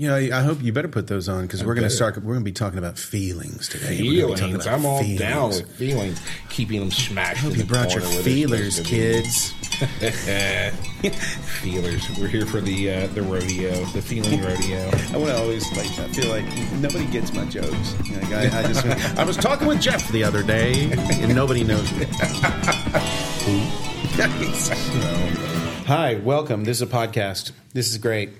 You know, I hope you better put those on because we're going to start. We're going to be talking about feelings today. We're gonna be talking Feelings. I'm all feelings. down with feelings. Keeping them smashed. Hope in you brought your corner where they're feelers, supposed to be. kids. feelers. We're here for the uh, the rodeo, the feeling rodeo. I want to always like. I feel like nobody gets my jokes. Like, I, I just. I was talking with Jeff the other day, and nobody knows me. Hi, welcome. This is a podcast. This is great.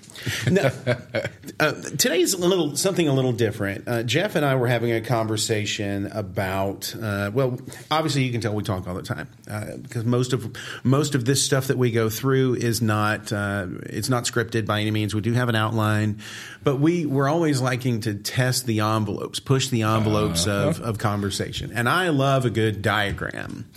No, uh, today's a little something a little different. Uh, Jeff and I were having a conversation about. Uh, well, obviously, you can tell we talk all the time uh, because most of most of this stuff that we go through is not uh, it's not scripted by any means. We do have an outline, but we we're always liking to test the envelopes, push the envelopes of, of conversation, and I love a good diagram.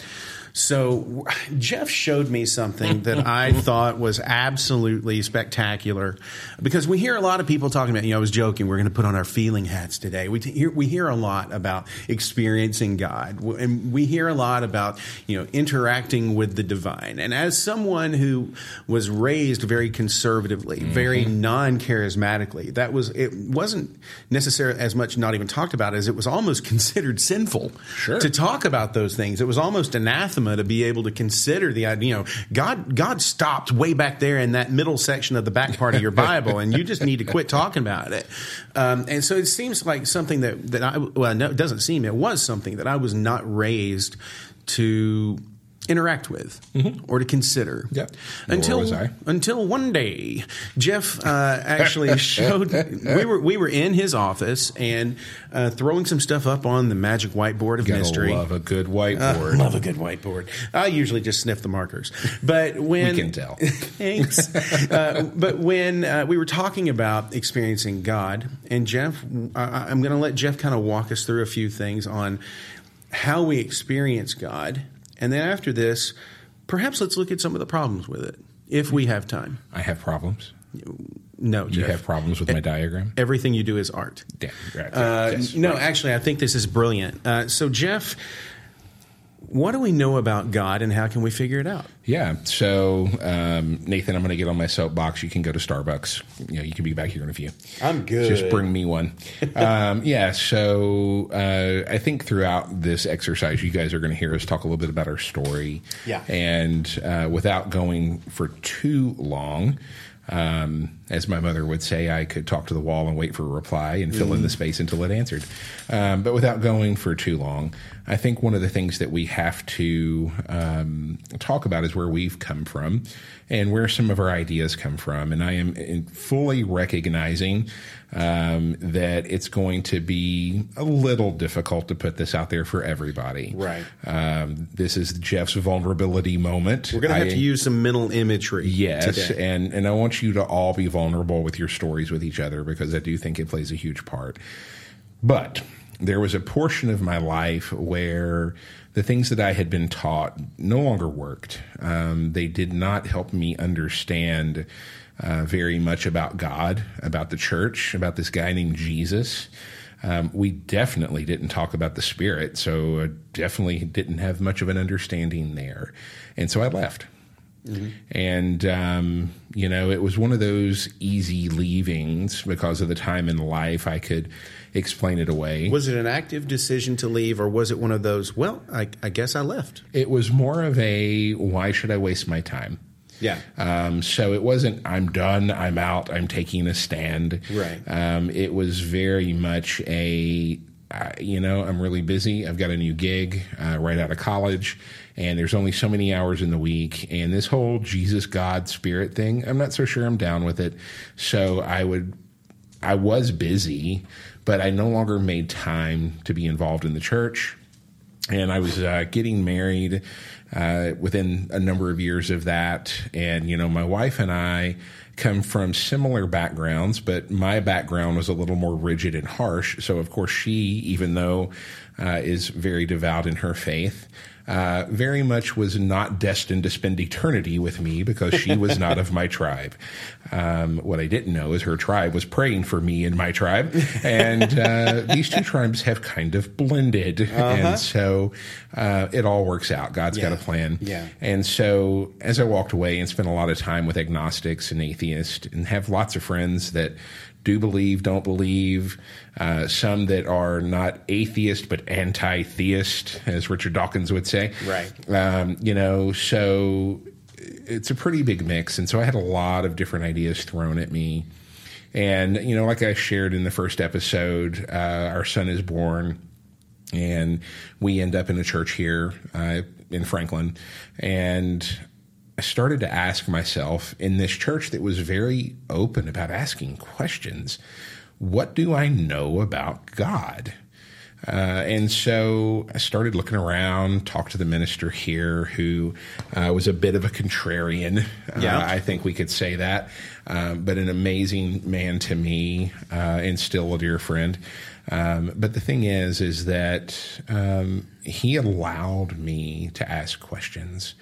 So Jeff showed me something that I thought was absolutely spectacular because we hear a lot of people talking about. You know, I was joking. We're going to put on our feeling hats today. We t- hear we hear a lot about experiencing God, and we hear a lot about you know interacting with the divine. And as someone who was raised very conservatively, mm-hmm. very non-charismatically, that was it wasn't necessarily as much not even talked about as it was almost considered sinful Sure. to talk about those things. It was almost anathema to be able to consider the idea. You know, God, God stopped way back there in that middle section of the back part of your Bible, and you just need to quit talking about it. Um, and so it seems like something that that I well, no, it doesn't seem. It was something that I was not raised to interact with or to consider. Yeah. Until until one day, Jeff uh, actually showed we were we were in his office and uh, throwing some stuff up on the magic whiteboard of Gotta mystery. love a good Uh, whiteboard. love a good whiteboard. I usually just sniff the markers, but when We can tell. thanks. Uh, but when uh, we were talking about experiencing God, and Jeff, I, I'm going to let Jeff kind of walk us through a few things on how we experience God, and then after this, perhaps let's look at some of the problems with it if we have time. I have problems. No, You have problems with my diagram. Everything you do is art. Damn. Right. Uh, Yes, no, right. actually, I think this is brilliant. Uh, so, Jeff, what do we know about God, and how can we figure it out? Yeah. So, um, Nathan, I'm going to get on my soapbox. You can go to Starbucks. You know, you can be back here in a few. I'm good. Just bring me one. um, yeah. So, uh, I think throughout this exercise, you guys are going to hear us talk a little bit about our story. Yeah. And uh, without going for too long, um, as my mother would say, I could talk to the wall and wait for a reply and fill in the space until it answered. Um, but without going for too long, I think one of the things that we have to um, talk about is where we've come from and where some of our ideas come from. And I am fully recognizing um, that it's going to be a little difficult to put this out there for everybody. Right. Um, this is Jeff's vulnerability moment. We're going to have I- to use some mental imagery. Yes, today. and and I want you to all be vulnerable with your stories with each other because I do think it plays a huge part. But there was a portion of my life where the things that I had been taught no longer worked. Um, they did not help me understand uh, very much about God, about the church, about this guy named Jesus. Um, we definitely didn't talk about the Spirit, so I definitely didn't have much of an understanding there. And so I left. And, um, you know, it was one of those easy leavings because of the time in life I could explain it away. Was it an active decision to leave, or was it one of those? Well, I, I guess I left. it was more of a why should I waste my time? Yeah. Um, so it wasn't I'm done, I'm out, I'm taking a stand. Right. Um, it was very much a uh, you know I'm really busy. I've got a new gig uh, right out of college, and there's only so many hours in the week. And this whole Jesus, God, Spirit thing, I'm not so sure I'm down with it. So I would I was busy, but I no longer made time to be involved in the church. And I was uh, getting married uh, within a number of years of that. And, you know, my wife and I come from similar backgrounds, but my background was a little more rigid and harsh. So, of course, she, even though uh, is very devout in her faith, uh, very much was not destined to spend eternity with me because she was not of my tribe. Um, what I didn't know is her tribe was praying for me and my tribe, and uh, these two tribes have kind of blended, and so uh, it all works out. God's got a plan, Yeah. And so as I walked away and spent a lot of time with agnostics and atheists, and have lots of friends that do believe, don't believe, uh, some that are not atheist but anti-theist, as Richard Dawkins would say. Right. Um, you know, so it's a pretty big mix, and so I had a lot of different ideas thrown at me. And you know, like I shared in the first episode, uh, our son is born, and we end up in a church here uh, in Franklin, and I started to ask myself in this church that was very open about asking questions what do I know about God? Uh, and so I started looking around, talked to the minister here who uh, was a bit of a contrarian. Yeah. Uh, I think we could say that, um, but an amazing man to me uh, and still a dear friend. Um, but the thing is, is that um, he allowed me to ask questions.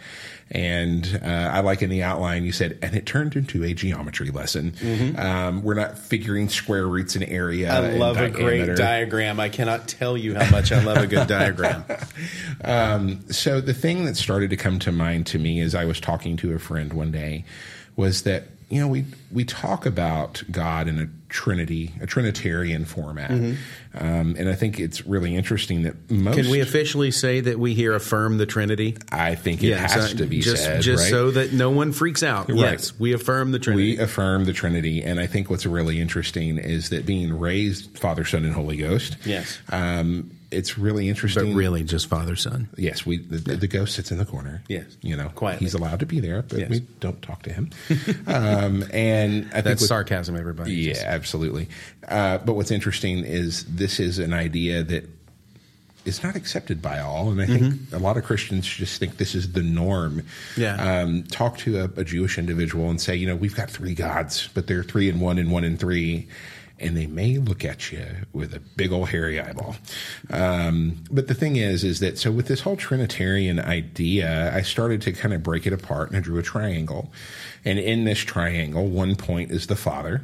And uh, I like in the outline you said, and it turned into a geometry lesson. Um, we're not figuring square roots in area. Mm-hmm. I love a great diagram. I cannot tell you how much I love a good diagram. So the thing that started to come to mind to me as I was talking to a friend one day was that you know we we talk about God in a Trinity, a Trinitarian format, um, and I think it's really interesting that most. Mm-hmm. Can we officially say that we here affirm the Trinity? I think it Yes, has uh, to be just said, just right? so that no one freaks out. Yes, we affirm the Trinity. we affirm the Trinity, and I think what's really interesting is that being raised Father, Son, and Holy Ghost. Yes. um, it's really interesting. but really, just Father Son. Yes, we the, the ghost sits in the corner. Yes. you know, Quietly. He's allowed to be there, but Yes. we don't talk to him. um, and I think That's what- sarcasm, everybody. Yeah, absolutely. Uh, but what's interesting is this is an idea that is not accepted by all, and I think a lot of Christians just think this is the norm. Mm-hmm. Yeah. Um, talk to a, a Jewish individual and say, you know, we've got three gods, but they're three and one and one and three. And they may look at you with a big old hairy eyeball. Um, but the thing is, is that so with this whole Trinitarian idea, I started to kind of break it apart and I drew a triangle. And in this triangle, one point is the Father,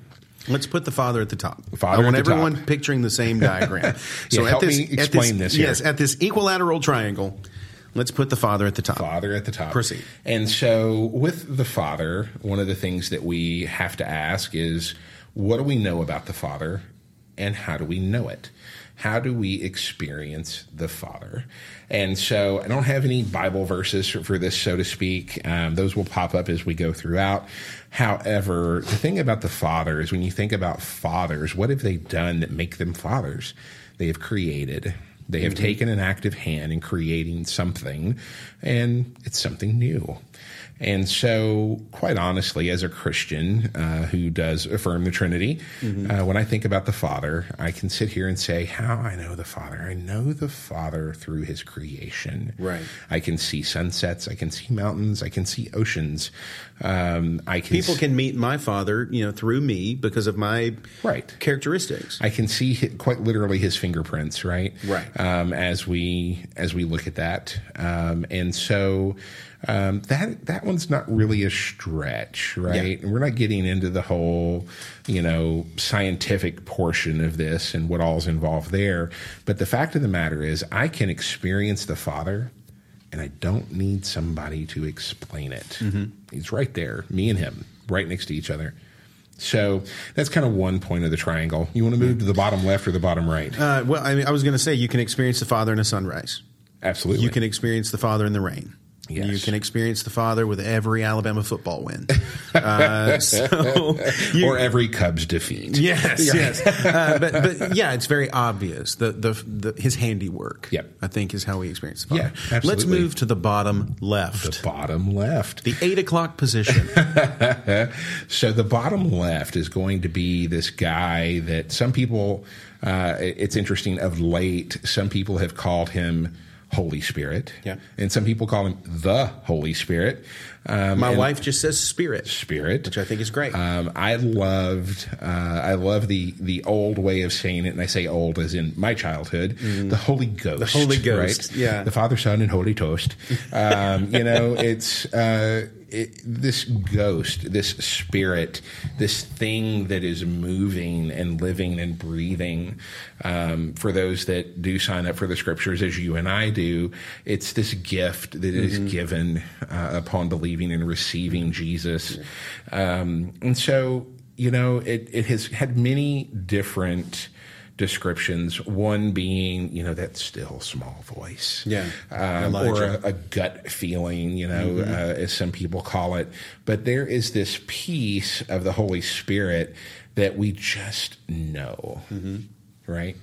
Let's put the Father at the top. Father I want at the everyone top. picturing the same diagram. Yeah, at help me explain this here. Yes, at this equilateral triangle, let's put the Father at the top. Father at the top. Proceed. And so, with the Father, one of the things that we have to ask is what do we know about the Father and how do we know it? How do we experience the Father? And so, I don't have any Bible verses for, this, so to speak. Um, those will pop up as we go throughout. However, the thing about the Father is when you think about fathers, what have they done that make them fathers? They have created, they have taken an active hand in creating something, and it's something new. And so, quite honestly, as a Christian uh, who does affirm the Trinity, uh, when I think about the Father, I can sit here and say, How I know the Father. I know the Father through his creation. Right. I can see sunsets, I can see mountains, I can see oceans. Um, I can People s- can meet my Father, you know, through me because of my Right. characteristics. I can see quite literally his fingerprints, right? Right. Um, as we as we look at that, um, and so um, that that one's not really a stretch, right? And we're not getting into the whole, you know, scientific portion of this and what all's involved there. But the fact of the matter is, I can experience the Father. And I don't need somebody to explain it. He's right there, me and him, right next to each other. So that's kind of one point of the triangle. You want to move to the bottom left or the bottom right? Uh, well, I mean, I was going to say you can experience the Father in a sunrise. Absolutely. You can experience the Father in the rain. Yes. You can experience the Father with every Alabama football win. uh, so you- or every Cubs defeat. Yes, yes. Uh, but but yeah, it's very obvious the the, the his handiwork. Yep. I think is how we experience the Father. Yeah, Let's move to the bottom left, The Bottom left. the eight o'clock position. So the bottom left is going to be this guy that some people, uh, it's interesting, of late, some people have called him Holy Spirit. Yeah. And some people call him the Holy Spirit. Um, My wife just says spirit, Spirit. which I think is great. Um, I loved, uh, I love the the old way of saying it, and I say old as in my childhood. The Holy Ghost, the. Holy Ghost, right? yeah. the Father, Son, and Holy Toast. Um, you know, it's uh, it, this ghost, this spirit, this thing that is moving and living and breathing. Um, for those that do sign up for the scriptures, as you and I do, it's this gift that is Mm-hmm. given uh, upon believing and receiving Jesus. Um, and so you know, it, it has had many different descriptions. One being, you know, that still small voice, Yeah, um, or a, a gut feeling, you know, uh, as some people call it. But there is this piece of the Holy Spirit that we just know, right?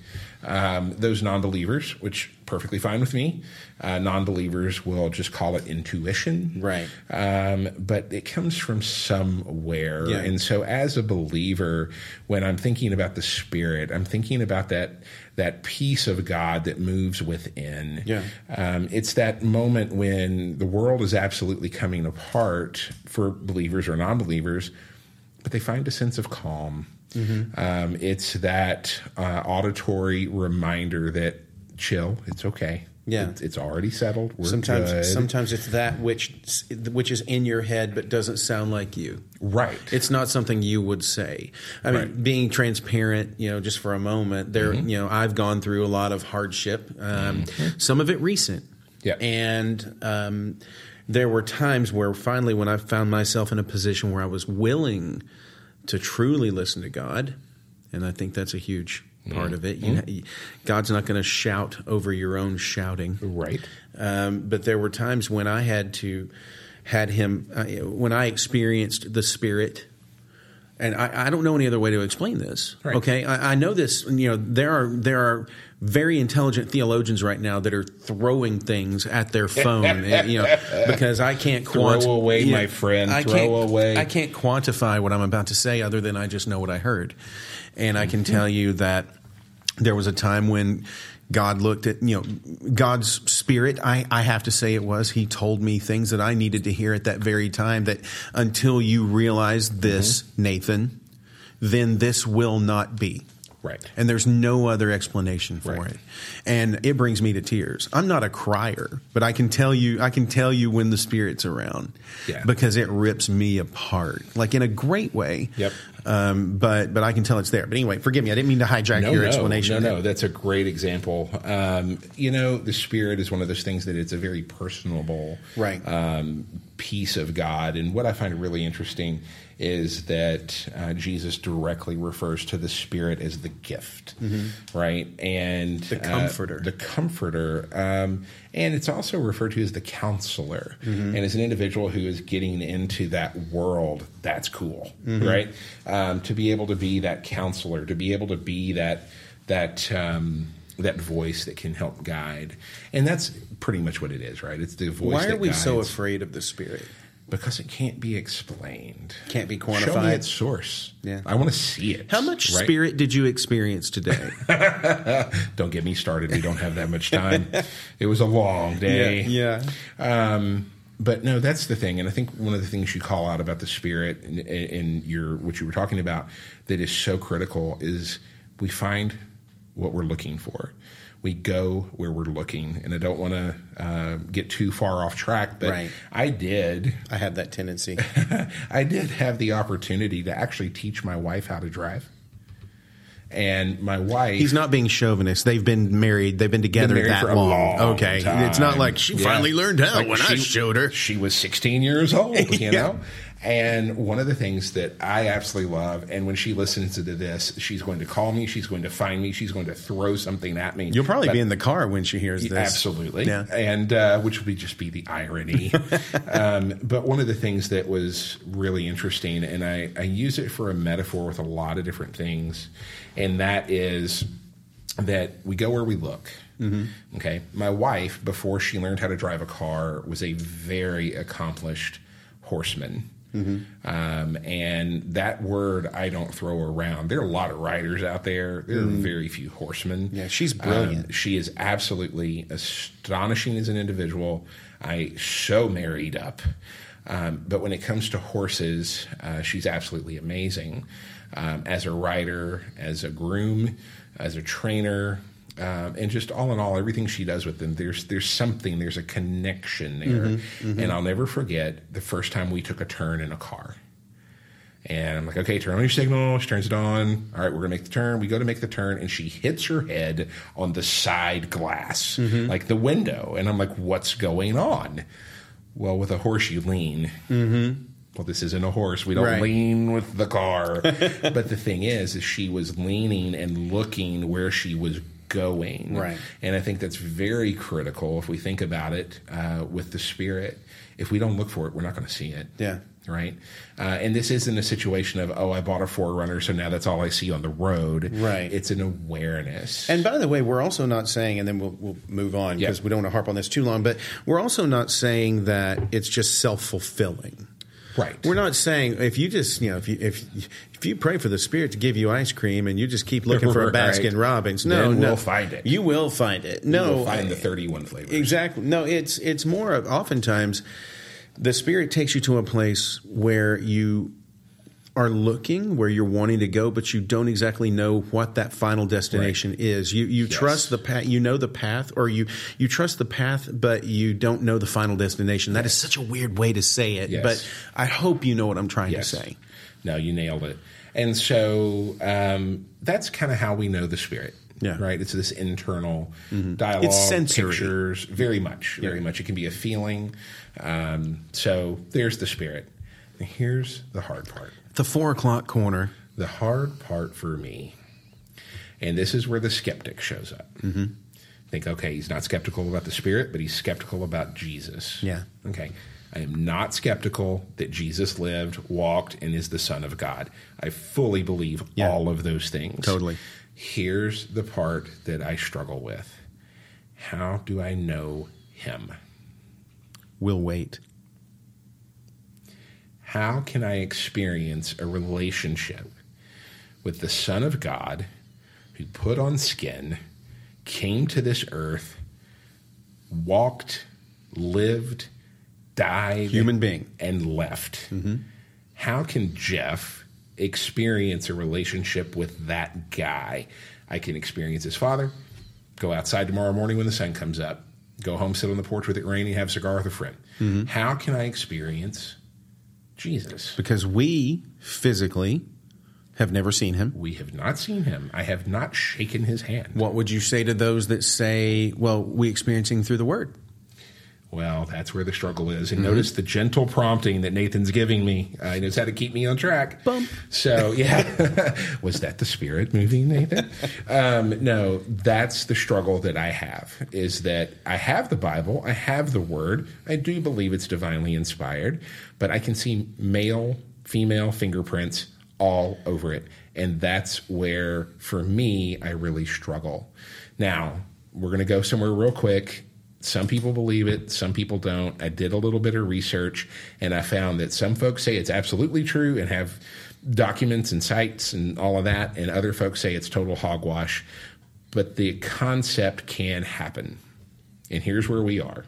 Um, those non-believers, which perfectly fine with me. Uh, non-believers will just call it intuition, Right. um, but it comes from somewhere. Yeah. And so, as a believer, when I'm thinking about the Spirit, I'm thinking about that that peace of God that moves within. Yeah. Um, it's that moment when the world is absolutely coming apart for believers or non-believers, but they find a sense of calm. Mm-hmm. Um, it's that uh, auditory reminder that chill, it's okay. Yeah. it's, it's already settled. We're Sometimes, good. sometimes it's that which which is in your head but doesn't sound like you. right. It's not something you would say. I mean, Right. being transparent, you know, just for a moment, there, Mm-hmm. you know, I've gone through a lot of hardship. Um, Some of it recent, Yeah. and um, there were times where finally, when I found myself in a position where I was willing to truly listen to God, and I think that's a huge part of it. You, God's not going to shout over your own shouting, right. um, but there were times when I had to had him uh, when I experienced the Spirit, and I, I don't know any other way to explain this. Right. Okay, I, I know this. You know, there are there are very intelligent theologians right now that are throwing things at their phone. and, you know, because I can't Throw quanti- away, yeah, my friend, I throw can't- away. I can't quantify what I'm about to say other than I just know what I heard, and I can Mm-hmm. tell you that there was a time when God looked at, you know, God's spirit. I, I have to say it was. He told me things that I needed to hear at that very time that until you realize this, Mm-hmm. Nathan, then this will not be. Right. And there's no other explanation for Right. it. And it brings me to tears. I'm not a crier, but I can tell you I can tell you when the spirit's around. Yeah. Because it rips me apart. Like in a great way. Yep. Um, but but I can tell it's there. But anyway, forgive me. I didn't mean to hijack No, your no, explanation. no, no. That's a great example. Um, you know, the spirit is one of those things that it's a very personable Right. um, piece of God. And what I find really interesting is that uh, Jesus directly refers to the spirit as the gift, right? And Mm-hmm. The uh, comforter. the comforter. Um, and it's also referred to as the counselor. Mm-hmm. And as an individual who is getting into that world, that's cool, Mm-hmm. right? Um, to be able to be that counselor, to be able to be that that um, that voice that can help guide, and that's pretty much what it is, right? It's the voice. Why are we so afraid of the spirit? Because it can't be explained. Can't be quantified. Show me quantified. its source. Yeah. I want to see it. How much right? spirit did you experience today? Don't get me started. We don't have that much time. it was a long day. yeah. Um, but no, that's the thing, and I think one of the things you call out about the spirit and, in your what you were talking about that is so critical is we find what we're looking for. We go where we're looking, and I don't want to uh, get too far off track, but Right. I did. I had that tendency. I did have the opportunity to actually teach my wife how to drive, and my wife. He's not being chauvinist. They've been married. They've been together married that for a long. long okay, time. it's not like she Yeah. finally learned how Like when I showed her. She was 16 years old, you Yeah. know? And one of the things that I absolutely love, and when she listens to this, she's going to call me, she's going to find me, she's going to throw something at me. You'll probably But- be in the car when she hears this. Absolutely. Yeah. And uh, which would be just be the irony. um, but one of the things that was really interesting, and I, I use it for a metaphor with a lot of different things, and that is that we go where we look. Okay. My wife, before she learned how to drive a car, was a very accomplished horseman. Um, and that word I don't throw around. There are a lot of riders out there. There are very few horsemen. Yeah, she's Um, brilliant. she is absolutely astonishing as an individual. I so married up. Um, but when it comes to horses, uh, she's absolutely amazing. Um, as a rider, as a groom, as a trainer, um, and just all in all, everything she does with them, there's there's something, there's a connection there. Mm-hmm, mm-hmm. And I'll never forget the first time we took a turn in a car. And I'm like, okay, turn on your signal. She turns it on. All right, we're gonna make the turn. We go to make the turn, and she hits her head on the side glass, mm-hmm. like the window. And I'm like, what's going on? Well, with a horse, you lean. well, this isn't a horse. We don't Right. lean with the car. but the thing is, is she was leaning and looking where she was going. Right. And I think that's very critical if we think about it uh, with the spirit. If we don't look for it, we're not going to see it. Yeah. Right. Uh, and this isn't a situation of, oh, I bought a Forerunner, so now that's all I see on the road. Right. It's an awareness. And by the way, we're also not saying, and then we'll, we'll move on because we don't want to harp on this too long, but we're also not saying that it's just self fulfilling. Right. We're not saying if you just you know if you if if you pray for the Spirit to give you ice cream and you just keep looking for a Right. Baskin Robbins, no, Then no, we'll find it. You will find it. No, You'll find the 31 flavors. Exactly. No, it's it's more of oftentimes the spirit takes you to a place where you are looking, where you're wanting to go, but you don't exactly know what that final destination is. You you trust the path, you know the path, or you you trust the path, but you don't know the final destination. That is such a weird way to say it, Yes. but I hope you know what I'm trying Yes. to say. No, you nailed it. And so um, that's kind of how we know the spirit. Yeah. Mm-hmm. Right. It's this internal dialogue, It's sensory. pictures, very much, very much. It can be a feeling. Um, so there's the spirit. Here's the hard part. The four o'clock corner. The hard part for me, and this is where the skeptic shows up. Mm-hmm. Think, okay, he's not skeptical about the spirit, but he's skeptical about Jesus. Yeah. Okay. I am not skeptical that Jesus lived, walked, and is the Son of God. I fully believe Yeah. all of those things. Totally. Here's the part that I struggle with How do I know him? We'll wait. How can I experience a relationship with the Son of God who put on skin, came to this earth, walked, lived, died, Human being. and left? Mm-hmm. How can Jeff experience a relationship with that guy? I can experience his father, go outside tomorrow morning when the sun comes up, go home, sit on the porch with it raining, have a cigar with a friend. Mm-hmm. How can I experience Jesus? Because we physically have never seen him. We have not seen him. I have not shaken his hand. What would you say to those that say, well, we experiencing through the word? Well, that's where the struggle is. And notice the gentle prompting that Nathan's giving me. Uh, he knows how to keep me on track. Bump. So, yeah. Was that the spirit moving, Nathan? um, no, that's the struggle that I have is that I have the Bible, I have the Word, I do believe it's divinely inspired, but I can see male, female fingerprints all over it. And that's where, for me, I really struggle. Now, we're going to go somewhere real quick. Some people believe it, some people don't. I did a little bit of research and I found that some folks say it's absolutely true and have documents and sites and all of that, and other folks say it's total hogwash. But the concept can happen. And here's where we are.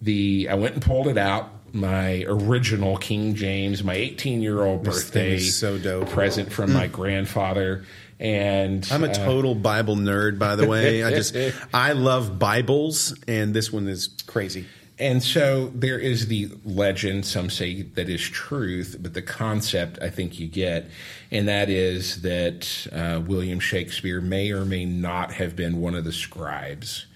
The I went and pulled it out, my original King James, my 18 year old birthday so dope. present from my grandfather. And I'm a uh, total Bible nerd, by the way. I just, I love Bibles, and this one is crazy. And so there is the legend, some say that is truth, but the concept I think you get, and that is that uh, William Shakespeare may or may not have been one of the scribes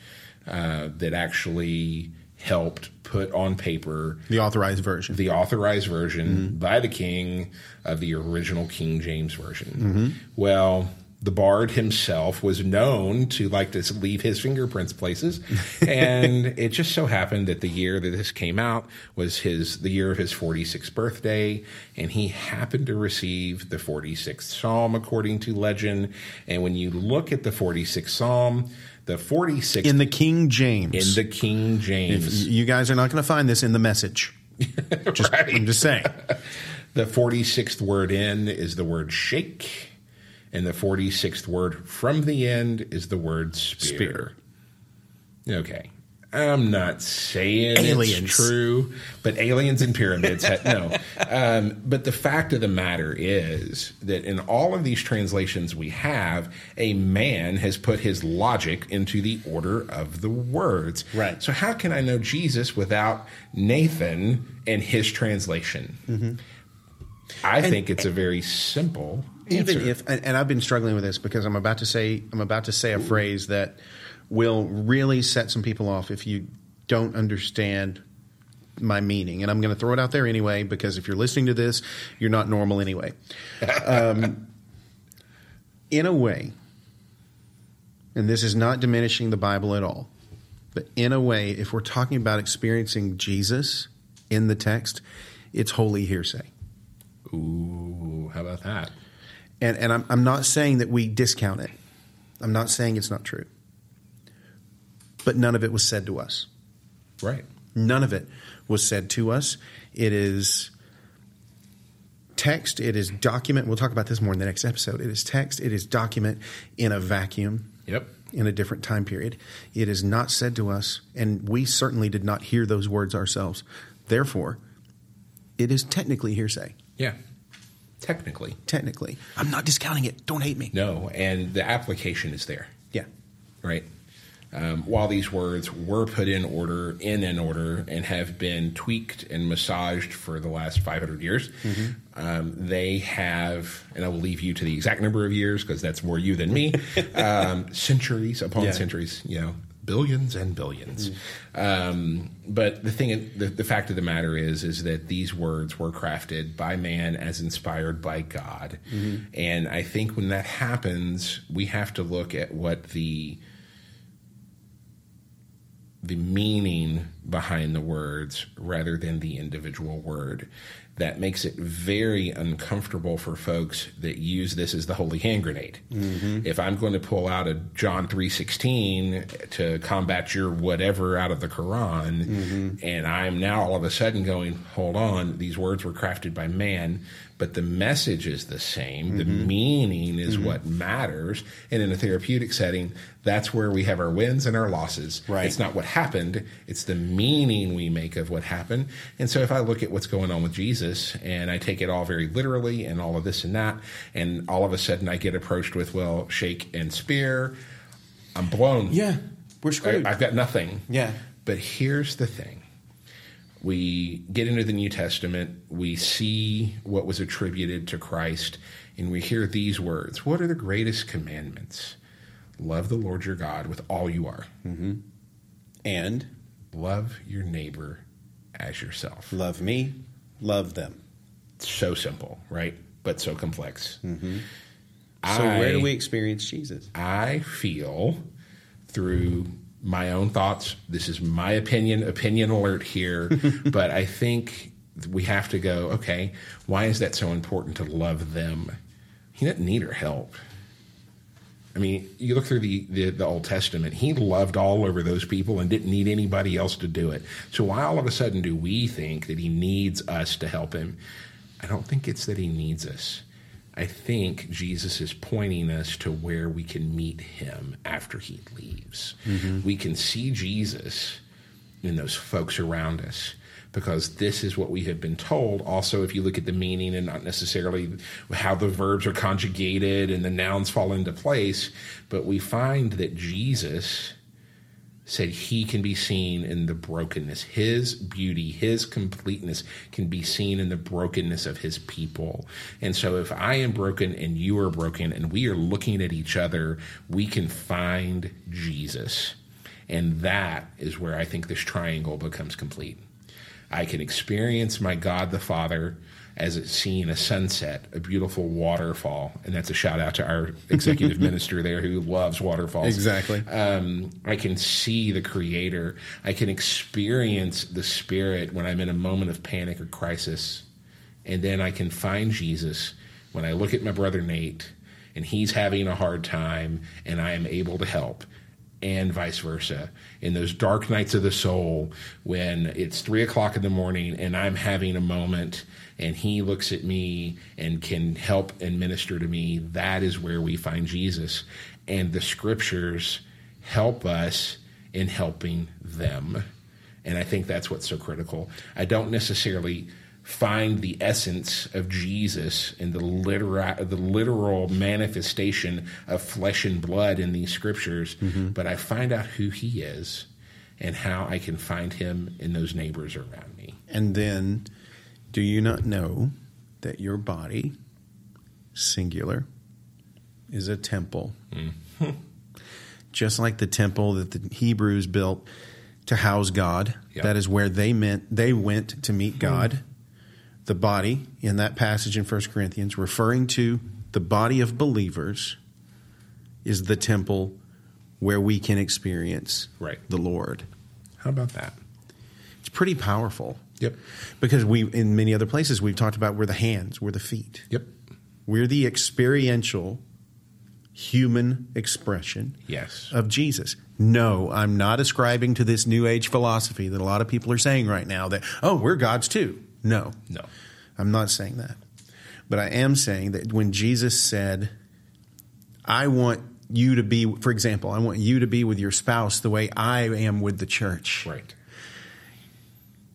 uh, that actually helped put on paper The authorized version. the authorized version by the king of the original King James version. Mm-hmm. Well, the bard himself was known to like to leave his fingerprints places, and it just so happened that the year that this came out was his the year of his 46th birthday, and he happened to receive the 46th psalm according to legend. And when you look at the 46th psalm, the 46th in the King James. in the King James, you guys are not going to find this in the message. Just, Right. I'm just saying. The 46th word in is the word shake, and the 46th word from the end is the word spear. Spear. Okay. I'm not saying Aliens. it's true, but aliens and pyramids, no. Um, but the fact of the matter is that in all of these translations we have, a man has put his logic into the order of the words. Right. So how can I know Jesus without Nathan and his translation? I think it's a very simple even answer. if and, and I've been struggling with this because I'm about to say I'm about to say a phrase that will really set some people off if you don't understand my meaning, and I'm going to throw it out there anyway because if you're listening to this, you're not normal anyway. Um, in a way, and this is not diminishing the Bible at all, but in a way, if we're talking about experiencing Jesus in the text, it's holy hearsay. Ooh, how about that? And, and I'm, I'm not saying that we discount it. I'm not saying it's not true. But none of it was said to us. Right. None of it was said to us. It is text, it is document. We'll talk about this more in the next episode. It is text, it is document in a vacuum. Yep. In a different time period. It is not said to us, and we certainly did not hear those words ourselves. Therefore, it is technically hearsay. Yeah. Technically. Technically. I'm not discounting it. Don't hate me. No, and the application is there. Yeah. Right. Um, while these words were put in order, in an order, and have been tweaked and massaged for the last 500 years, mm-hmm. um, they have, and I will leave you to the exact number of years because that's more you than me, um, centuries upon yeah. centuries, you know, billions and 1000000000s mm-hmm. um, but the thing, the, the, fact of the matter is, is that these words were crafted by man as inspired by God, mm-hmm. and I think when that happens, we have to look at what the the meaning behind the words rather than the individual word. That makes it very uncomfortable for folks that use this as the holy hand grenade. Mm-hmm. If I'm going to pull out a John 3:16 to combat your whatever out of the Quran mm-hmm. and I'm now all of a sudden going, "Hold on, these words were crafted by man, but the message is the same. Mm-hmm. The meaning is mm-hmm. what matters. And in a therapeutic setting, that's where we have our wins and our losses. Right. It's not what happened, it's the meaning we make of what happened. And so if I look at what's going on with Jesus and I take it all very literally and all of this and that, and all of a sudden I get approached with, well, shake and spear, I'm blown. Yeah, we're screwed. I, I've got nothing. Yeah. But here's the thing we get into the New Testament, we see what was attributed to Christ, and we hear these words What are the greatest commandments? Love the Lord your God with all you are. Mm-hmm. And love your neighbor as yourself. Love me, love them. So simple, right? But so complex. Mm-hmm. So, I, where do we experience Jesus? I feel through my own thoughts. This is my opinion, opinion alert here. but I think we have to go, okay, why is that so important to love them? He didn't need her help. I mean, you look through the, the, the, Old Testament, he loved all over those people and didn't need anybody else to do it. So why all of a sudden do we think that he needs us to help him? I don't think it's that he needs us. I think Jesus is pointing us to where we can meet him after he leaves. Mm-hmm. We can see Jesus in those folks around us because this is what we have been told. Also, if you look at the meaning and not necessarily how the verbs are conjugated and the nouns fall into place, but we find that Jesus said he can be seen in the brokenness. His beauty, his completeness can be seen in the brokenness of his people. And so if I am broken and you are broken and we are looking at each other, we can find Jesus. And that is where I think this triangle becomes complete. I can experience my God the Father as it's seen a sunset, a beautiful waterfall, and that's a shout out to our executive minister there who loves waterfalls. Exactly. Um, I can see the Creator. I can experience the Spirit when I'm in a moment of panic or crisis, and then I can find Jesus when I look at my brother Nate and he's having a hard time, and I am able to help and vice versa. In those dark nights of the soul, when it's three o'clock in the morning and I'm having a moment and he looks at me and can help and minister to me, that is where we find Jesus. And the scriptures help us in helping them. And I think that's what's so critical. I don't necessarily find the essence of Jesus in the literal, the literal manifestation of flesh and blood in these scriptures, mm-hmm. but I find out who he is and how I can find him in those neighbors around me. And then, do you not know that your body, singular, is a temple? Mm-hmm. Just like the temple that the Hebrews built to house God. Yep. That is where they meant they went to meet God. The body in that passage in 1 Corinthians, referring to the body of believers, is the temple where we can experience Right. the Lord. How about that? It's pretty powerful. Yep. Because we in many other places we've talked about we're the hands, we're the feet. Yep. We're the experiential human expression Yes. of Jesus. No, I'm not ascribing to this new age philosophy that a lot of people are saying right now that, oh, we're gods too. No, No. I'm not saying that. But I am saying that when Jesus said, I want you to be, for example, I want you to be with your spouse the way I am with the church. Right.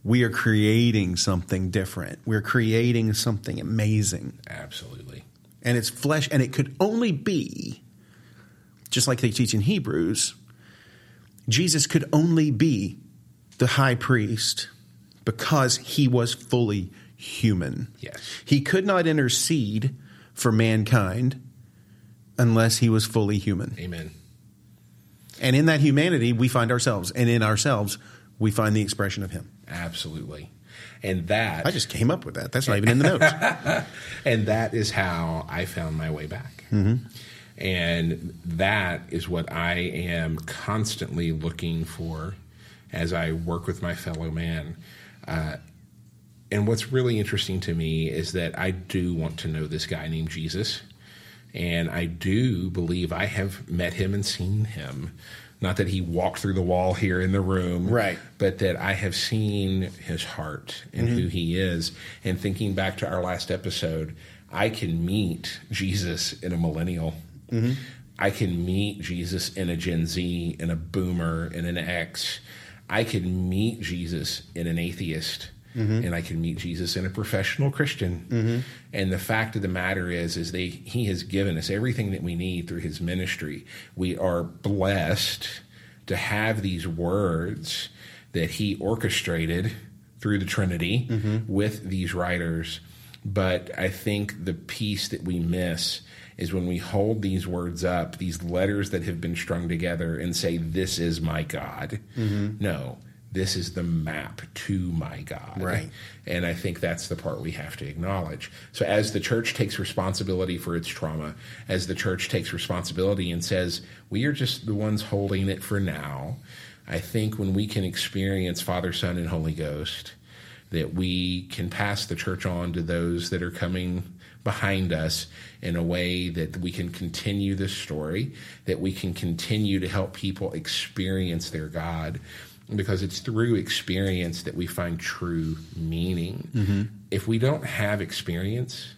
We are creating something different. We're creating something amazing. Absolutely. and it's flesh, and it could only be, just like they teach in Hebrews, Jesus could only be the high priest because he was fully human. Yes. He could not intercede for mankind unless he was fully human. Amen. And in that humanity, we find ourselves, and in ourselves, we find the expression of him. Absolutely. And that I just came up with that. That's not even in the notes. and that is how I found my way back. Mm-hmm. And that is what I am constantly looking for as I work with my fellow man. Uh, and what's really interesting to me is that I do want to know this guy named Jesus. And I do believe I have met him and seen him. Not that he walked through the wall here in the room, Right. but that I have seen his heart and who he is. And thinking back to our last episode, I can meet Jesus in a millennial. I can meet Jesus in a Gen Z, in a boomer, in an X. I can meet Jesus in an atheist. Mm-hmm. And I can meet Jesus in a professional Christian. Mm-hmm. And the fact of the matter is, is they he has given us everything that we need through his ministry. We are blessed to have these words that he orchestrated through the Trinity mm-hmm. with these writers. But I think the piece that we miss is when we hold these words up, these letters that have been strung together, and say, This is my God. Mm-hmm. No, this is the map to my God. Right. And I think that's the part we have to acknowledge. So, as the church takes responsibility for its trauma, as the church takes responsibility and says, we are just the ones holding it for now, I think when we can experience Father, Son, and Holy Ghost, that we can pass the church on to those that are coming behind us in a way that we can continue this story, that we can continue to help people experience their God because it's through experience that we find true meaning. Mm-hmm. If we don't have experience,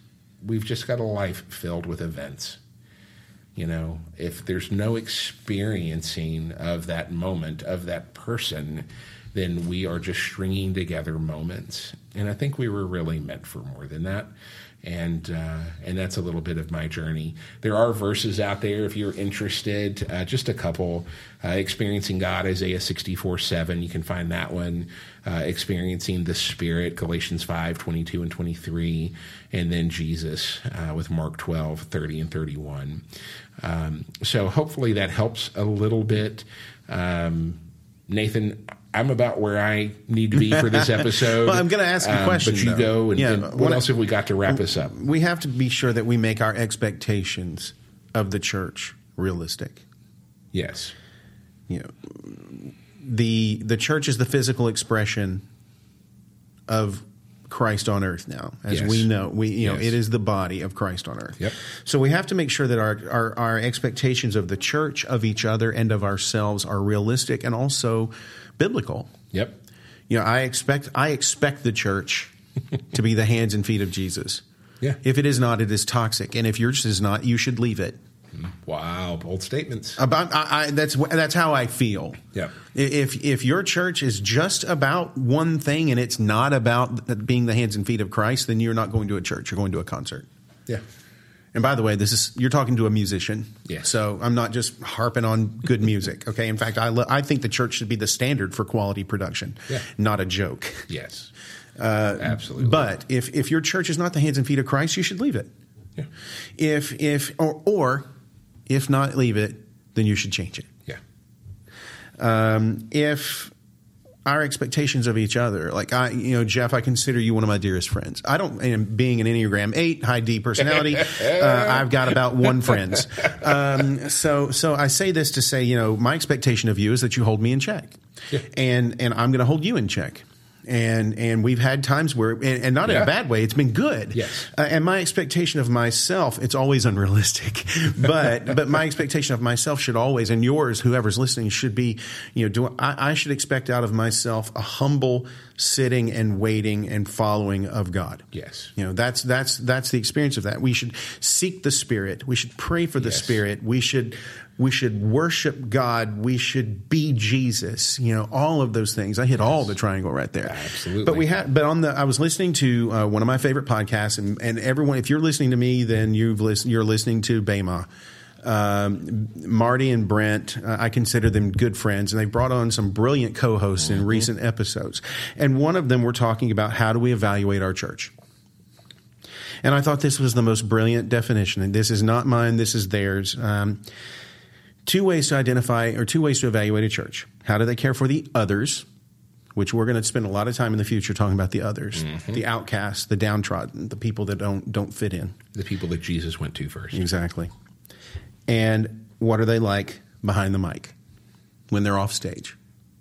we've just got a life filled with events. You know, if there's no experiencing of that moment, of that person, then we are just stringing together moments. And I think we were really meant for more than that. And uh, and that's a little bit of my journey. There are verses out there if you're interested. Uh, just a couple. Uh, experiencing God, Isaiah 64 7. You can find that one. Uh, experiencing the Spirit, Galatians 5 22 and 23. And then Jesus uh, with Mark 12 30 and 31. Um, so hopefully that helps a little bit. Um, Nathan, I'm about where I need to be for this episode. Well, I'm gonna ask a Um, question, but you though. go. And, Yeah, and what when I- else have we got to wrap us up? we have to be sure that we make our expectations of the church realistic. Yes. You know, the the church is the physical expression of Christ on earth now, as Yes. we know. We you know Yes. it is the body of Christ on earth. Yep. So we have to make sure that our, our our expectations of the church, of each other, and of ourselves are realistic and also biblical. Yep. You know, I expect I expect the church to be the hands and feet of Jesus. Yeah. If it is not, it is toxic, and if yours is not, you should leave it. Wow. Bold statements. About I, I, that's that's how I feel. Yeah. If if your church is just about one thing and it's not about being the hands and feet of Christ, then you're not going to a church. You're going to a concert. Yeah. And by the way, this is you're talking to a musician. Yeah. So I'm not just harping on good music. Okay. In fact, I lo- I think the church should be the standard for quality production, Yeah. not a joke. Yes. Absolutely. Uh, But if if your church is not the hands and feet of Christ, you should leave it. yeah. If if or or if not leave it, then you should change it. Yeah. Um, if our expectations of each other. Like I, you know, Jeff, I consider you one of my dearest friends. I don't, and being an Enneagram eight, high D personality, uh, I've got about one friends. Um, so, so I say this to say, you know, my expectation of you is that you hold me in check, yeah. and and I'm going to hold you in check and and we've had times where and, and not yeah. in a bad way it's been good. Yes. Uh, and my expectation of myself it's always unrealistic but but my expectation of myself should always and yours whoever's listening should be you know do I, I should expect out of myself a humble sitting and waiting and following of God. Yes. You know that's that's that's the experience of that. We should seek the spirit. We should pray for the yes. spirit. We should we should worship God. We should be Jesus. You know, all of those things. I hit yes. all the triangle right there. Absolutely. But we had, but on the, I was listening to uh, one of my favorite podcasts, and, and everyone, if you're listening to me, then you've listened, you're listening to Bema. Um, Marty and Brent, uh, I consider them good friends, and they brought on some brilliant co-hosts mm-hmm. in recent episodes. And one of them were talking about how do we evaluate our church. And I thought this was the most brilliant definition. And this is not mine; this is theirs. Um, two ways to identify or two ways to evaluate a church. How do they care for the others, which we're going to spend a lot of time in the future talking about the others, mm-hmm. the outcasts, the downtrodden, the people that don't don't fit in, the people that Jesus went to first. Exactly. And what are they like behind the mic when they're off stage?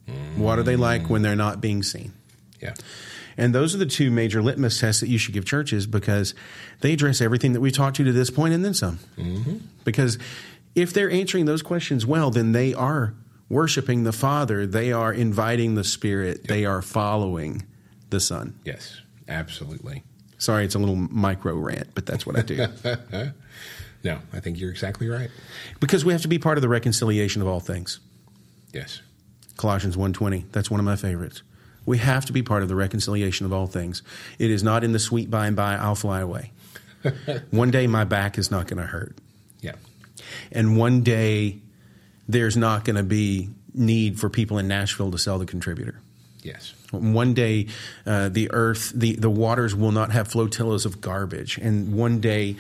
Mm-hmm. What are they like when they're not being seen? Yeah. And those are the two major litmus tests that you should give churches because they address everything that we talked to to this point and then some. Mm-hmm. Because if they're answering those questions well, then they are worshiping the Father. They are inviting the Spirit. Yep. They are following the Son. Yes, absolutely. Sorry, it's a little micro rant, but that's what I do. no, I think you're exactly right. Because we have to be part of the reconciliation of all things. Yes. Colossians 1:20. That's one of my favorites. We have to be part of the reconciliation of all things. It is not in the sweet by and by I'll fly away. one day my back is not going to hurt. And one day there's not going to be need for people in Nashville to sell the contributor. Yes. One day, uh, the earth, the, the waters will not have flotillas of garbage. And one day,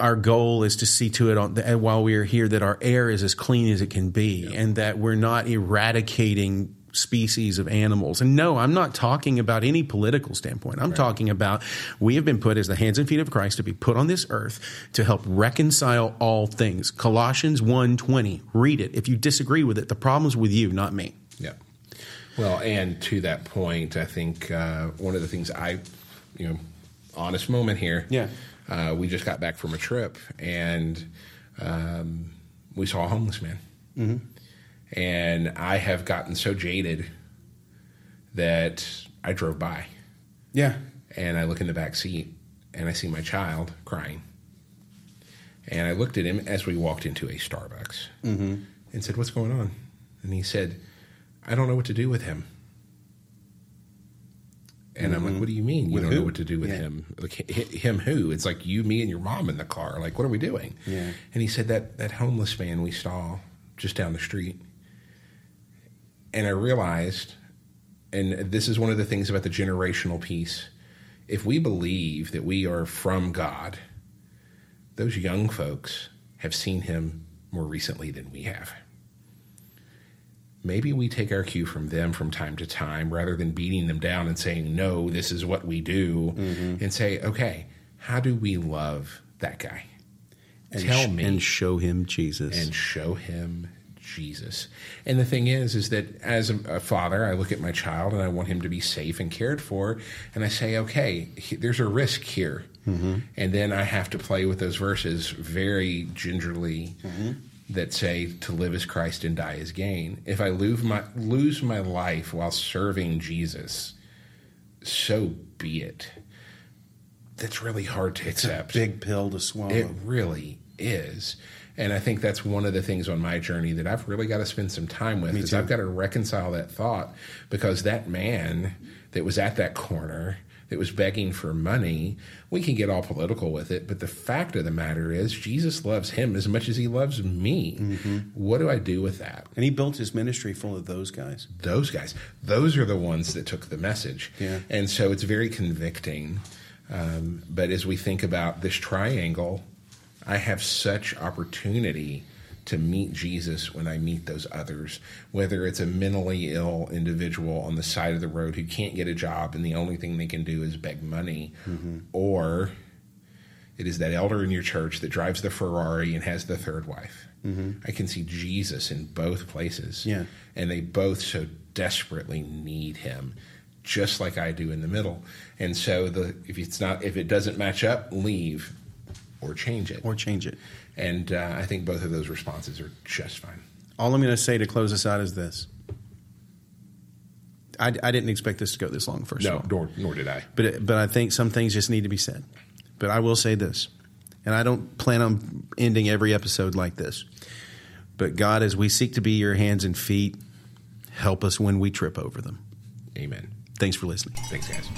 our goal is to see to it on, while we are here that our air is as clean as it can be yeah. and that we're not eradicating species of animals. And no, I'm not talking about any political standpoint. I'm right. talking about we have been put as the hands and feet of Christ to be put on this earth to help reconcile all things. Colossians 1:20. Read it. If you disagree with it, the problem's with you, not me. Yeah. Well, and to that point, I think uh, one of the things I, you know, honest moment here. Yeah. Uh, we just got back from a trip and um, we saw a homeless man. Mm-hmm. And I have gotten so jaded that I drove by. Yeah. And I look in the back seat and I see my child crying. And I looked at him as we walked into a Starbucks mm-hmm. and said, What's going on? And he said, I don't know what to do with him. And mm-hmm. I'm like, mm-hmm. what do you mean you with don't who? know what to do with yeah. him? Like him who? It's like you, me, and your mom in the car. Like, what are we doing? Yeah. And he said that that homeless man we saw just down the street and I realized, and this is one of the things about the generational piece, if we believe that we are from God, those young folks have seen him more recently than we have. Maybe we take our cue from them from time to time rather than beating them down and saying, no, this is what we do, mm-hmm. and say, okay, how do we love that guy? And Tell sh- me. And show him Jesus. And show him Jesus. And the thing is, is that as a, father, I look at my child and I want him to be safe and cared for, and I say, okay, he, there's a risk here, mm-hmm. and then I have to play with those verses very gingerly. Mm-hmm. That say to live as Christ and die as gain. If I lose my lose my life while serving Jesus, so be it. That's really hard to it's accept. big pill to swallow. It really is. And I think that's one of the things on my journey that I've really got to spend some time with is I've got to reconcile that thought because that man that was at that corner that was begging for money, we can get all political with it, but the fact of the matter is Jesus loves him as much as he loves me. Mm-hmm. What do I do with that? And he built his ministry full of those guys. Those guys. Those are the ones that took the message. Yeah. And so it's very convicting. Um, but as we think about this triangle, I have such opportunity to meet Jesus when I meet those others, whether it's a mentally ill individual on the side of the road who can't get a job and the only thing they can do is beg money, mm-hmm. or it is that elder in your church that drives the Ferrari and has the third wife. Mm-hmm. I can see Jesus in both places. Yeah. And they both so desperately need him, just like I do in the middle. And so the if it's not if it doesn't match up, leave or change it. Or change it. And uh, I think both of those responses are just fine. All I'm going to say to close this out is this. I, I didn't expect this to go this long, first no, of all. Nor, nor did I. But, but I think some things just need to be said. But I will say this, and I don't plan on ending every episode like this. But God, as we seek to be your hands and feet, help us when we trip over them. Amen. Thanks for listening. Thanks, guys.